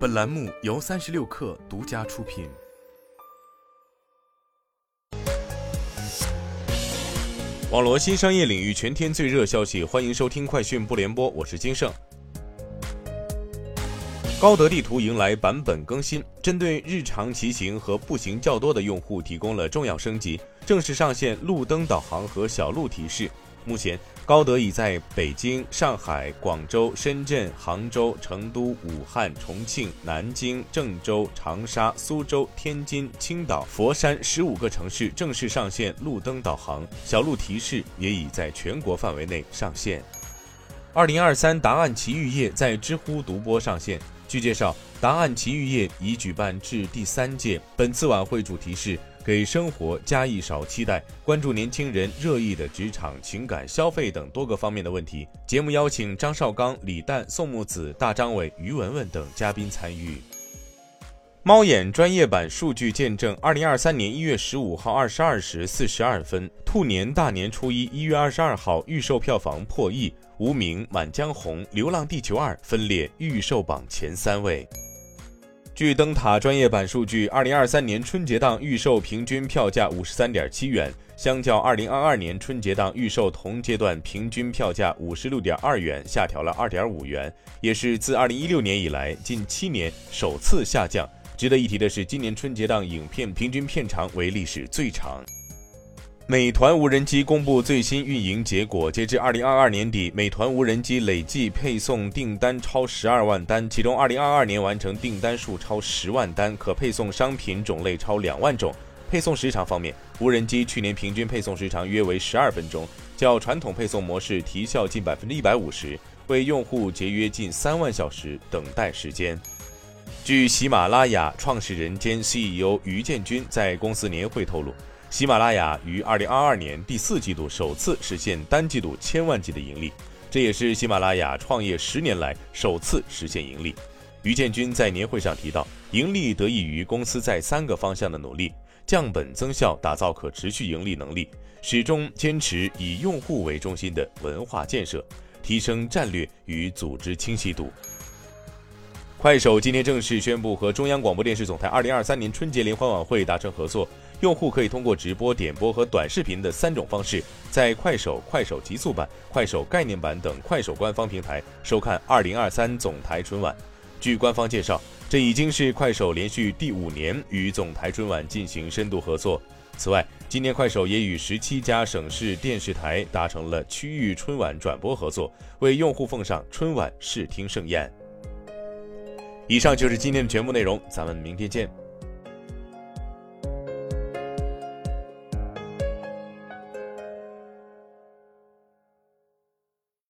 本栏目由三十六氪独家出品。网罗新商业领域全天最热消息，欢迎收听快讯不联播，我是金盛。高德地图迎来版本更新，针对日常骑行和步行较多的用户提供了重要升级，正式上线路灯导航和小路提示。目前，高德已在北京、上海、广州、深圳、杭州、成都、武汉、重庆、南京、郑州、长沙、苏州、天津、青岛、佛山十五个城市正式上线路灯导航，小路提示也已在全国范围内上线。二零二三答案奇遇夜在知乎独播上线。据介绍，答案奇遇夜已举办至第三届，本次晚会主题是。给生活加一勺期待，关注年轻人热议的职场、情感、消费等多个方面的问题。节目邀请张绍刚、李诞、宋木子、大张伟、于文文等嘉宾参与。猫眼专业版数据见证：二零二三年一月十五号二十二时四十二分，兔年大年初一一月二十二号预售票房破亿，《无名》《满江红》《流浪地球二》分列预售榜前三位。据灯塔专业版数据，二零二三年春节档预售平均票价五十三点七元，相较二零二二年春节档预售同阶段平均票价五十六点二元，下调了二点五元，也是自二零一六年以来近七年首次下降。值得一提的是，今年春节档影片平均片长为历史最长。美团无人机公布最新运营结果，截至二零二二年底，美团无人机累计配送订单超十二万单，其中二零二二年完成订单数超十万单，可配送商品种类超两万种。配送时长方面，无人机去年平均配送时长约为十二分钟，较传统配送模式提效近百分之一百五十，为用户节约近三万小时等待时间。据喜马拉雅创始人兼 CEO 于建军在公司年会透露。喜马拉雅于二零二二年第四季度首次实现单季度千万级的盈利，这也是喜马拉雅创业十年来首次实现盈利。于建军在年会上提到，盈利得益于公司在三个方向的努力：降本增效，打造可持续盈利能力；始终坚持以用户为中心的文化建设，提升战略与组织清晰度。快手今天正式宣布和中央广播电视总台二零二三年春节联欢晚会达成合作。用户可以通过直播、点播和短视频的三种方式，在快手、快手极速版、快手概念版等快手官方平台收看2023总台春晚。据官方介绍，这已经是快手连续第五年与总台春晚进行深度合作。此外，今年快手也与十七家省市电视台达成了区域春晚转播合作，为用户奉上春晚视听盛宴。以上就是今天的全部内容，咱们明天见。